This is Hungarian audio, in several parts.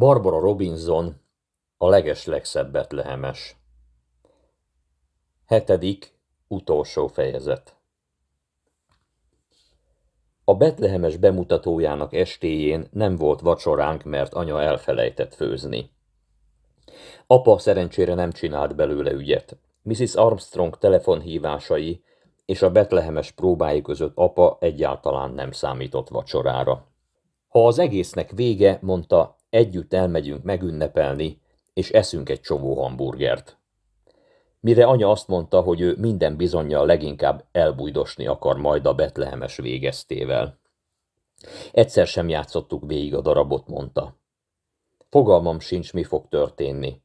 Barbara Robinson, a legeslegszebb betlehemes. Hetedik, utolsó fejezet. A betlehemes bemutatójának estéjén nem volt vacsoránk, mert anya elfelejtett főzni. Apa szerencsére nem csinált belőle ügyet. Mrs. Armstrong telefonhívásai és a betlehemes próbái között apa egyáltalán nem számított vacsorára. Ha az egésznek vége, mondta, együtt elmegyünk megünnepelni, és eszünk egy csomó hamburgert. Mire anya azt mondta, hogy ő minden bizonyja leginkább elbújdosni akar majd a betlehemes végeztével. Egyszer sem játszottuk végig a darabot, mondta. Fogalmam sincs, mi fog történni.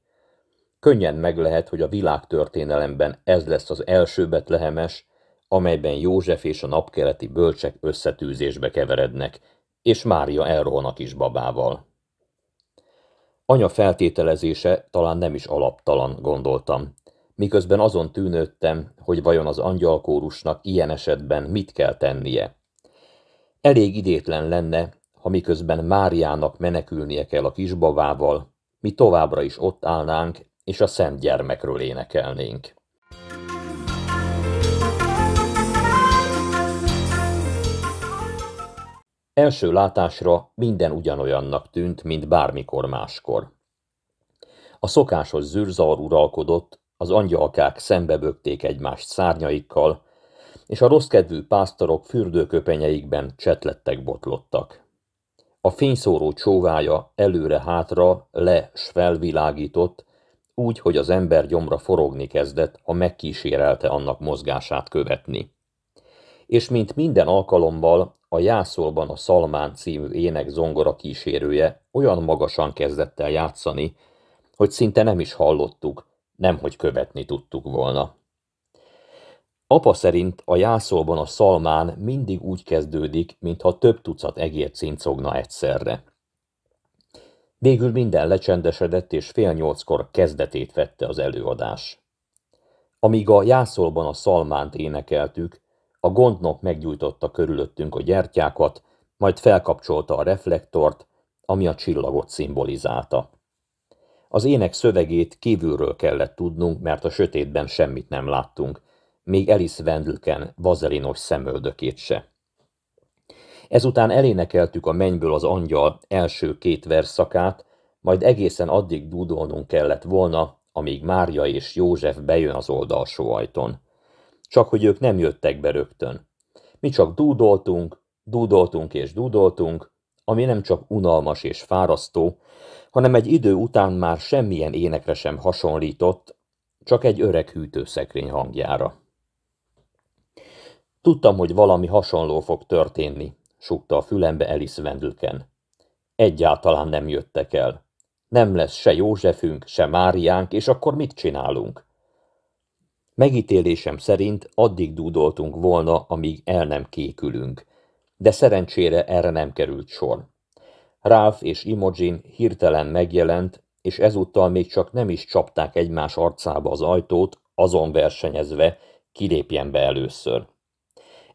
Könnyen meg lehet, hogy a világtörténelemben ez lesz az első betlehemes, amelyben József és a napkeleti bölcsek összetűzésbe keverednek, és Mária elrohan a kisbabával. Anya feltételezése talán nem is alaptalan, gondoltam, miközben azon tűnődtem, hogy vajon az angyalkórusnak ilyen esetben mit kell tennie. Elég idétlen lenne, ha miközben Máriának menekülnie kell a kisbabával, mi továbbra is ott állnánk, és a szent gyermekről énekelnénk. Első látásra minden ugyanolyannak tűnt, mint bármikor máskor. A szokásos zűrzavar uralkodott, az angyalkák szembebögték egymást szárnyaikkal, és a rosszkedvű pásztorok fürdőköpenyeikben csetlettek botlottak. A fényszóró csóvája előre-hátra le s felvilágított, úgy, hogy az ember gyomra forogni kezdett, ha megkísérelte annak mozgását követni. És mint minden alkalommal, a Jászolban a Szalmán című ének zongora kísérője olyan magasan kezdett el játszani, hogy szinte nem is hallottuk, nemhogy követni tudtuk volna. Apa szerint a jászolban a szalmán mindig úgy kezdődik, mintha több tucat egér cincogna egyszerre. Végül minden lecsendesedett, és fél nyolckor kezdetét vette az előadás. Amíg a jászolban a szalmánt énekeltük, a gondnok meggyújtotta körülöttünk a gyertyákat, majd felkapcsolta a reflektort, ami a csillagot szimbolizálta. Az ének szövegét kívülről kellett tudnunk, mert a sötétben semmit nem láttunk, még Alice Wendelken vazelinos szemöldökét se. Ezután elénekeltük a mennyből az angyal első két verszakát, majd egészen addig dúdolnunk kellett volna, amíg Mária és József bejön az oldalsó ajtón. Csak hogy ők nem jöttek be rögtön. Mi csak dúdoltunk, dúdoltunk és dúdoltunk, ami nem csak unalmas és fárasztó, hanem egy idő után már semmilyen énekre sem hasonlított, csak egy öreg hűtőszekrény hangjára. Tudtam, hogy valami hasonló fog történni, súgta a fülembe Alice Wendelken. Egyáltalán nem jöttek el. Nem lesz se Józsefünk, se Máriánk, és akkor mit csinálunk? Megítélésem szerint addig dúdoltunk volna, amíg el nem kékülünk, de szerencsére erre nem került sor. Ralph és Imogen hirtelen megjelent, és ezúttal még csak nem is csapták egymás arcába az ajtót, azon versenyezve, kilépjen be először.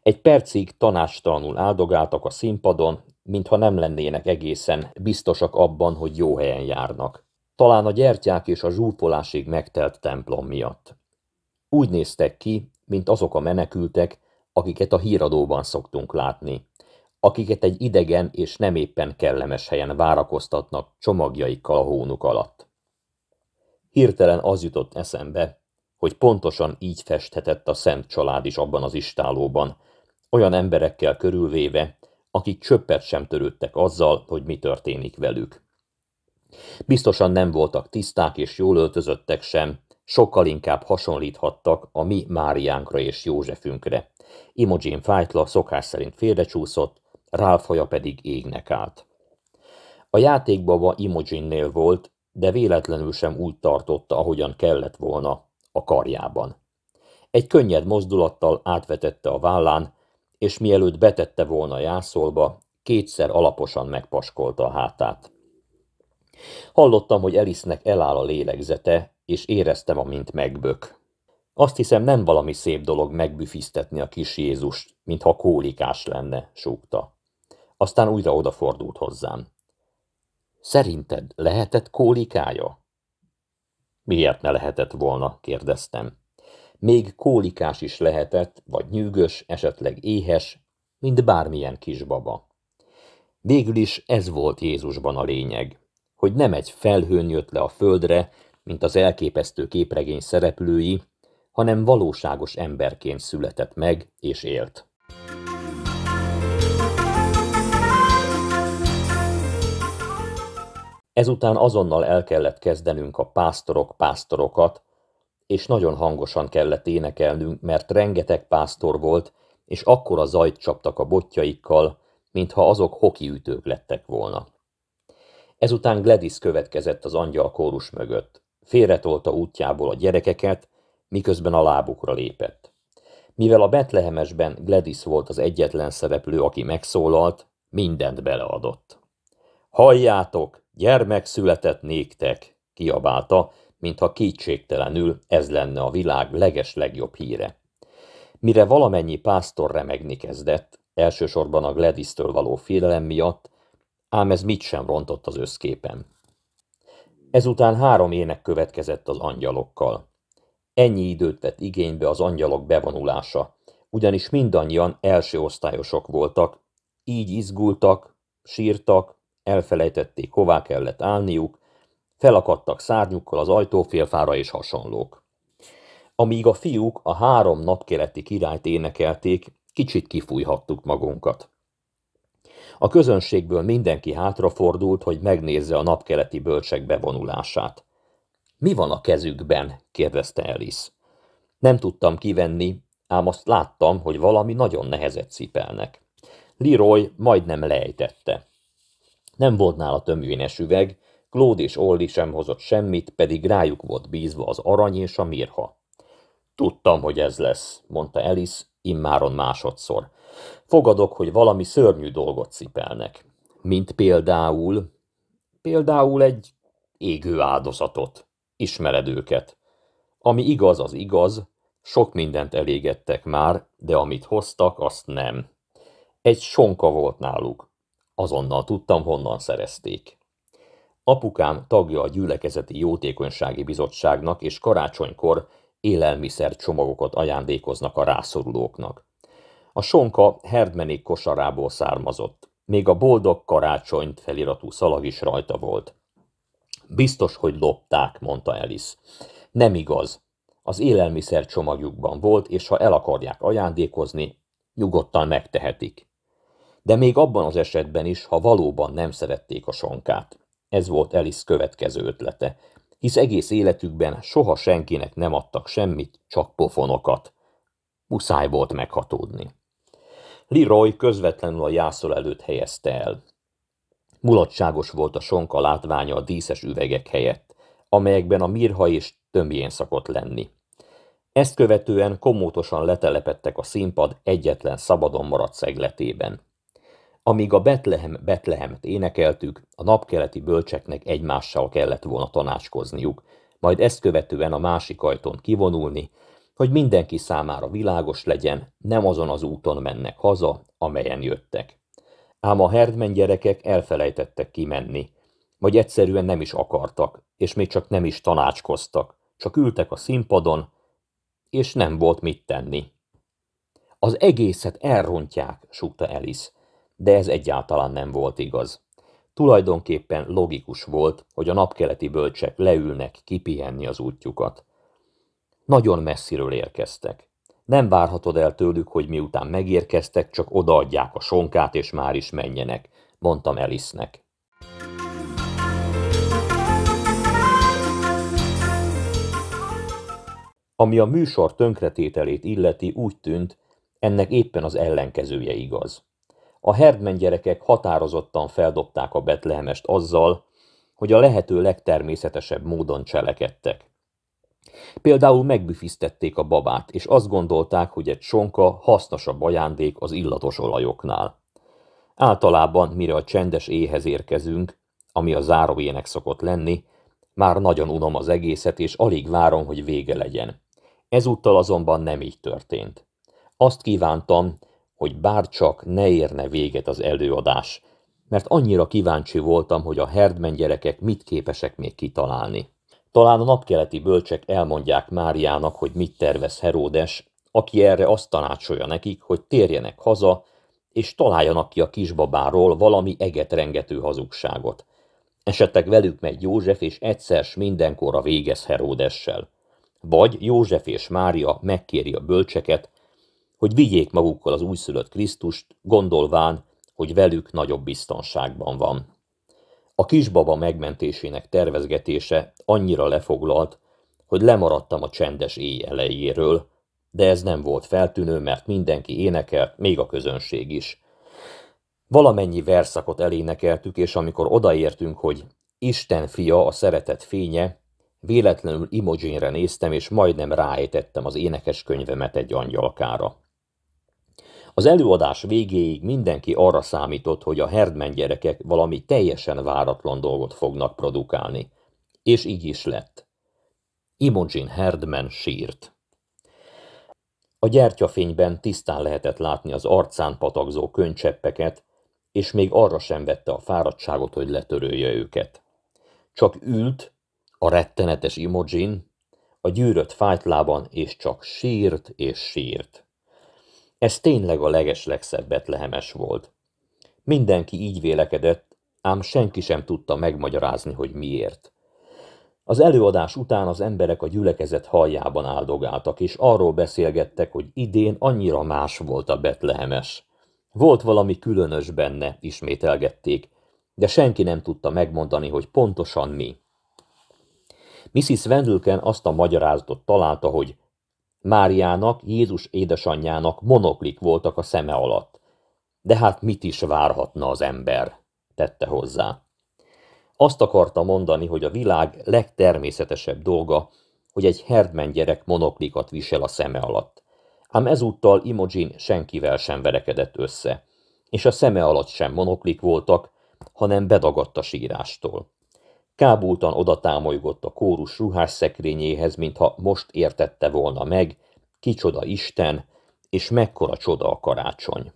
Egy percig tanástalanul áldogáltak a színpadon, mintha nem lennének egészen biztosak abban, hogy jó helyen járnak. Talán a gyertyák és a zsúfolásig megtelt templom miatt. Úgy néztek ki, mint azok a menekültek, akiket a híradóban szoktunk látni, akiket egy idegen és nem éppen kellemes helyen várakoztatnak csomagjaikkal a hónuk alatt. Hirtelen az jutott eszembe, hogy pontosan így festhetett a szent család is abban az istálóban, olyan emberekkel körülvéve, akik csöppet sem törődtek azzal, hogy mi történik velük. Biztosan nem voltak tiszták és jól öltözöttek sem, sokkal inkább hasonlíthattak a mi Máriánkra és Józsefünkre. Imogen fájtla szokás szerint félrecsúszott, Ralph pedig égnek állt. A játékbaba Imogennél volt, de véletlenül sem úgy tartotta, ahogyan kellett volna, a karjában. Egy könnyed mozdulattal átvetette a vállán, és mielőtt betette volna a jászolba, kétszer alaposan megpaskolta a hátát. Hallottam, hogy Elisnek eláll a lélegzete, és éreztem, amint megbök. Azt hiszem, nem valami szép dolog megbüfisztetni a kis Jézust, mintha kólikás lenne, súgta. Aztán újra odafordult hozzám. Szerinted lehetett kólikája? Miért ne lehetett volna, kérdeztem. Még kólikás is lehetett, vagy nyűgös, esetleg éhes, mint bármilyen kisbaba. Végül is ez volt Jézusban a lényeg, hogy nem egy felhőn jött le a földre, mint az elképesztő képregény szereplői, hanem valóságos emberként született meg és élt. Ezután azonnal el kellett kezdenünk a pásztorok pásztorokat, és nagyon hangosan kellett énekelnünk, mert rengeteg pásztor volt, és akkora zajt csaptak a botjaikkal, mintha azok hokiütők lettek volna. Ezután Gladys következett az angyal kórus mögött. Félretolta útjából a gyerekeket, miközben a lábukra lépett. Mivel a Betlehemesben Gladys volt az egyetlen szereplő, aki megszólalt, mindent beleadott. Halljátok, gyermek született néktek, kiabálta, mintha kétségtelenül ez lenne a világ leges legjobb híre. Mire valamennyi pásztor remegni kezdett, elsősorban a Gladys-től való félelem miatt, ám ez mit sem rontott az összképen. Ezután három ének következett az angyalokkal. Ennyi időt vett igénybe az angyalok bevonulása, ugyanis mindannyian első osztályosok voltak, így izgultak, sírtak, elfelejtették, hová kellett állniuk, felakadtak szárnyukkal az ajtófélfára és hasonlók. Amíg a fiúk a három napkeleti királyt énekelték, kicsit kifújhattuk magunkat. A közönségből mindenki hátrafordult, hogy megnézze a napkeleti bölcsek bevonulását. Mi van a kezükben? kérdezte Alice. Nem tudtam kivenni, ám azt láttam, hogy valami nagyon nehezet cipelnek. Leroy majdnem lejtette. Nem volt nála tömvénes üveg, Claude és Olli sem hozott semmit, pedig rájuk volt bízva az arany és a mirha. Tudtam, hogy ez lesz, mondta Alice, immáron másodszor. Fogadok, hogy valami szörnyű dolgot cipelnek. Mint például... Például egy égő áldozatot. Ismered őket. Ami igaz, az igaz, sok mindent elégettek már, de amit hoztak, azt nem. Egy sonka volt náluk. Azonnal tudtam, honnan szerezték. Apukám tagja a gyülekezeti jótékonysági bizottságnak, és karácsonykor élelmiszer csomagokat ajándékoznak a rászorulóknak. A sonka herdmenék kosarából származott. Még a boldog karácsonyt feliratú szalag is rajta volt. Biztos, hogy lopták, mondta Alice. Nem igaz. Az élelmiszer csomagjukban volt, és ha el akarják ajándékozni, nyugodtan megtehetik. De még abban az esetben is, ha valóban nem szerették a sonkát. Ez volt Alice következő ötlete, hisz egész életükben soha senkinek nem adtak semmit, csak pofonokat. Muszáj volt meghatódni. Leroy közvetlenül a jászol előtt helyezte el. Mulatságos volt a sonka látványa a díszes üvegek helyett, amelyekben a mirha és tömbjén szakott lenni. Ezt követően komótosan letelepettek a színpad egyetlen szabadon maradt szegletében. Amíg a Betlehem Betlehemet énekeltük, a napkeleti bölcseknek egymással kellett volna tanácskozniuk, majd ezt követően a másik ajtón kivonulni, hogy mindenki számára világos legyen, nem azon az úton mennek haza, amelyen jöttek. Ám a herdmen gyerekek elfelejtettek kimenni, vagy egyszerűen nem is akartak, és még csak nem is tanácskoztak, csak ültek a színpadon, és nem volt mit tenni. Az egészet elrontják, súgta Alice de ez egyáltalán nem volt igaz. Tulajdonképpen logikus volt, hogy a napkeleti bölcsek leülnek kipihenni az útjukat. Nagyon messziről érkeztek. Nem várhatod el tőlük, hogy miután megérkeztek, csak odaadják a sonkát és már is menjenek, mondtam Elisnek. Ami a műsor tönkretételét illeti, úgy tűnt, ennek éppen az ellenkezője igaz. A Herdman gyerekek határozottan feldobták a Betlehemest azzal, hogy a lehető legtermészetesebb módon cselekedtek. Például megbüfisztették a babát, és azt gondolták, hogy egy sonka hasznosabb ajándék az illatos olajoknál. Általában, mire a csendes éhez érkezünk, ami a záróének szokott lenni, már nagyon unom az egészet, és alig várom, hogy vége legyen. Ezúttal azonban nem így történt. Azt kívántam, hogy bárcsak ne érne véget az előadás, mert annyira kíváncsi voltam, hogy a herdmen gyerekek mit képesek még kitalálni. Talán a napkeleti bölcsek elmondják Máriának, hogy mit tervez Heródes, aki erre azt tanácsolja nekik, hogy térjenek haza, és találjanak ki a kisbabáról valami egetrengető hazugságot. Esetleg velük megy József, és egyszer s mindenkorra végez Heródessel. Vagy József és Mária megkéri a bölcseket, hogy vigyék magukkal az újszülött Krisztust, gondolván, hogy velük nagyobb biztonságban van. A kisbaba megmentésének tervezgetése annyira lefoglalt, hogy lemaradtam a csendes éj elejéről, de ez nem volt feltűnő, mert mindenki énekelt, még a közönség is. Valamennyi verszakot elénekeltük, és amikor odaértünk, hogy Isten fia a szeretet fénye, véletlenül Imogenre néztem, és majdnem ráejtettem az énekes könyvemet egy angyalkára. Az előadás végéig mindenki arra számított, hogy a Herdman gyerekek valami teljesen váratlan dolgot fognak produkálni. És így is lett. Imogen Herdman sírt. A gyertyafényben tisztán lehetett látni az arcán patakzó könycseppeket, és még arra sem vette a fáradtságot, hogy letörölje őket. Csak ült, a rettenetes Imogen, a gyűrött fájtlában, és csak sírt és sírt. Ez tényleg a legeslegszebb betlehemes volt. Mindenki így vélekedett, ám senki sem tudta megmagyarázni, hogy miért. Az előadás után az emberek a gyülekezet haljában áldogáltak, és arról beszélgettek, hogy idén annyira más volt a betlehemes. Volt valami különös benne, ismételgették, de senki nem tudta megmondani, hogy pontosan mi. Mrs. Wendelken azt a magyarázatot találta, hogy Máriának, Jézus édesanyjának monoklik voltak a szeme alatt. De hát mit is várhatna az ember, tette hozzá. Azt akarta mondani, hogy a világ legtermészetesebb dolga, hogy egy herdmen gyerek monoklikat visel a szeme alatt. Ám ezúttal Imogen senkivel sem verekedett össze, és a szeme alatt sem monoklik voltak, hanem bedagadt a sírástól. Kábultan oda támolygott a kórus ruhás szekrényéhez, mintha most értette volna meg, kicsoda Isten, és mekkora csoda a karácsony.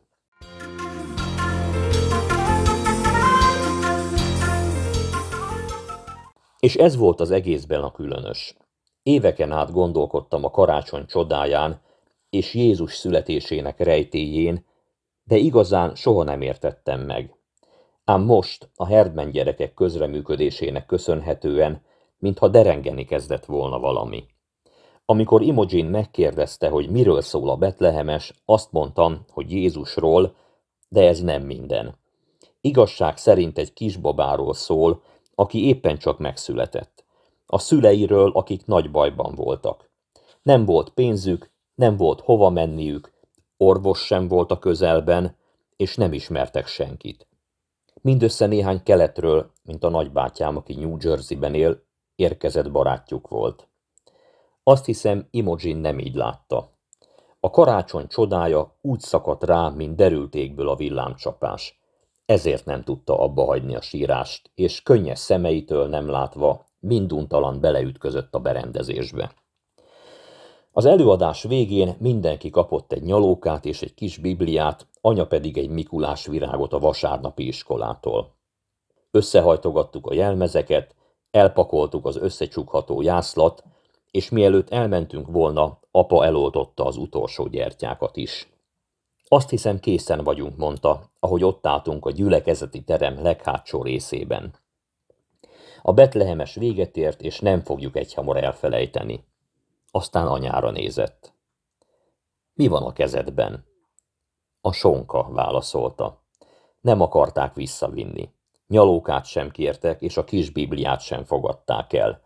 És ez volt az egészben a különös. Éveken át gondolkodtam a karácsony csodáján és Jézus születésének rejtéjén, de igazán soha nem értettem meg. Ám most, a Herdman gyerekek közreműködésének köszönhetően, mintha derengeni kezdett volna valami. Amikor Imogen megkérdezte, hogy miről szól a betlehemes, azt mondtam, hogy Jézusról, de ez nem minden. Igazság szerint egy kisbabáról szól, aki éppen csak megszületett. A szüleiről, akik nagy bajban voltak. Nem volt pénzük, nem volt hova menniük, orvos sem volt a közelben, és nem ismertek senkit. Mindössze néhány keletről, mint a nagybátyám, aki New Jersey-ben él, érkezett barátjuk volt. Azt hiszem, Imogen nem így látta. A karácsony csodája úgy szakadt rá, mint derültékből a villámcsapás. Ezért nem tudta abba hagyni a sírást, és könnyes szemeitől nem látva minduntalan beleütközött a berendezésbe. Az előadás végén mindenki kapott egy nyalókát és egy kis bibliát, anya pedig egy Mikulás virágot a vasárnapi iskolától. Összehajtogattuk a jelmezeket, elpakoltuk az összecsukható jászlat, és mielőtt elmentünk volna, apa eloltotta az utolsó gyertyákat is. Azt hiszem készen vagyunk, mondta, ahogy ott álltunk a gyülekezeti terem leghátsó részében. A betlehemes véget ért, és nem fogjuk egyhamar elfelejteni. Aztán anyára nézett. Mi van a kezedben? A sonka, válaszolta. Nem akarták visszavinni. Nyalókát sem kértek, és a kis bibliát sem fogadták el.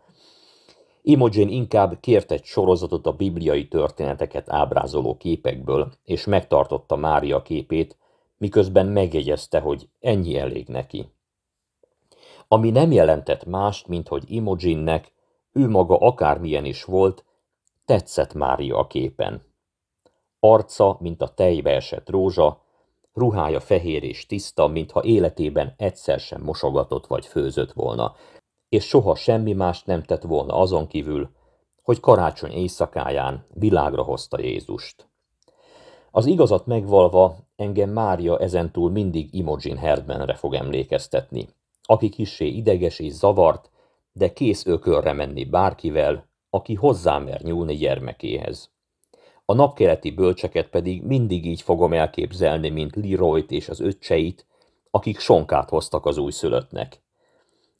Imogen inkább kért egy sorozatot a bibliai történeteket ábrázoló képekből, és megtartotta Mária képét, miközben megjegyezte, hogy ennyi elég neki. Ami nem jelentett mást, mint hogy Imogennek, ő maga akármilyen is volt, tetszett Mária a képen. Arca, mint a tejbe esett rózsa, ruhája fehér és tiszta, mintha életében egyszer sem mosogatott vagy főzött volna, és soha semmi mást nem tett volna azon kívül, hogy karácsony éjszakáján világra hozta Jézust. Az igazat megvalva engem Mária ezentúl mindig Imogen Herdmanre fog emlékeztetni, aki kissé ideges és zavart, de kész ökörre menni bárkivel, aki hozzámer nyúlni gyermekéhez. A napkeleti bölcseket pedig mindig így fogom elképzelni, mint Leroyt és az öccseit, akik sonkát hoztak az újszülöttnek.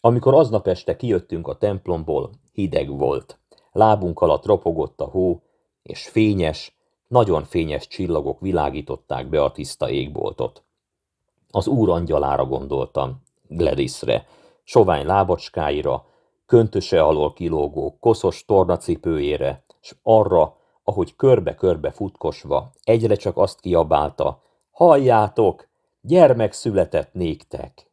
Amikor aznap este kijöttünk a templomból, hideg volt. Lábunk alatt ropogott a hó, és fényes, nagyon fényes csillagok világították be a tiszta égboltot. Az úr angyalára gondoltam, Gladysre, sovány lábacskáira, köntöse alól kilógó, koszos tornacipőjére, s arra, ahogy körbe-körbe futkosva, egyre csak azt kiabálta, halljátok, gyermek született néktek!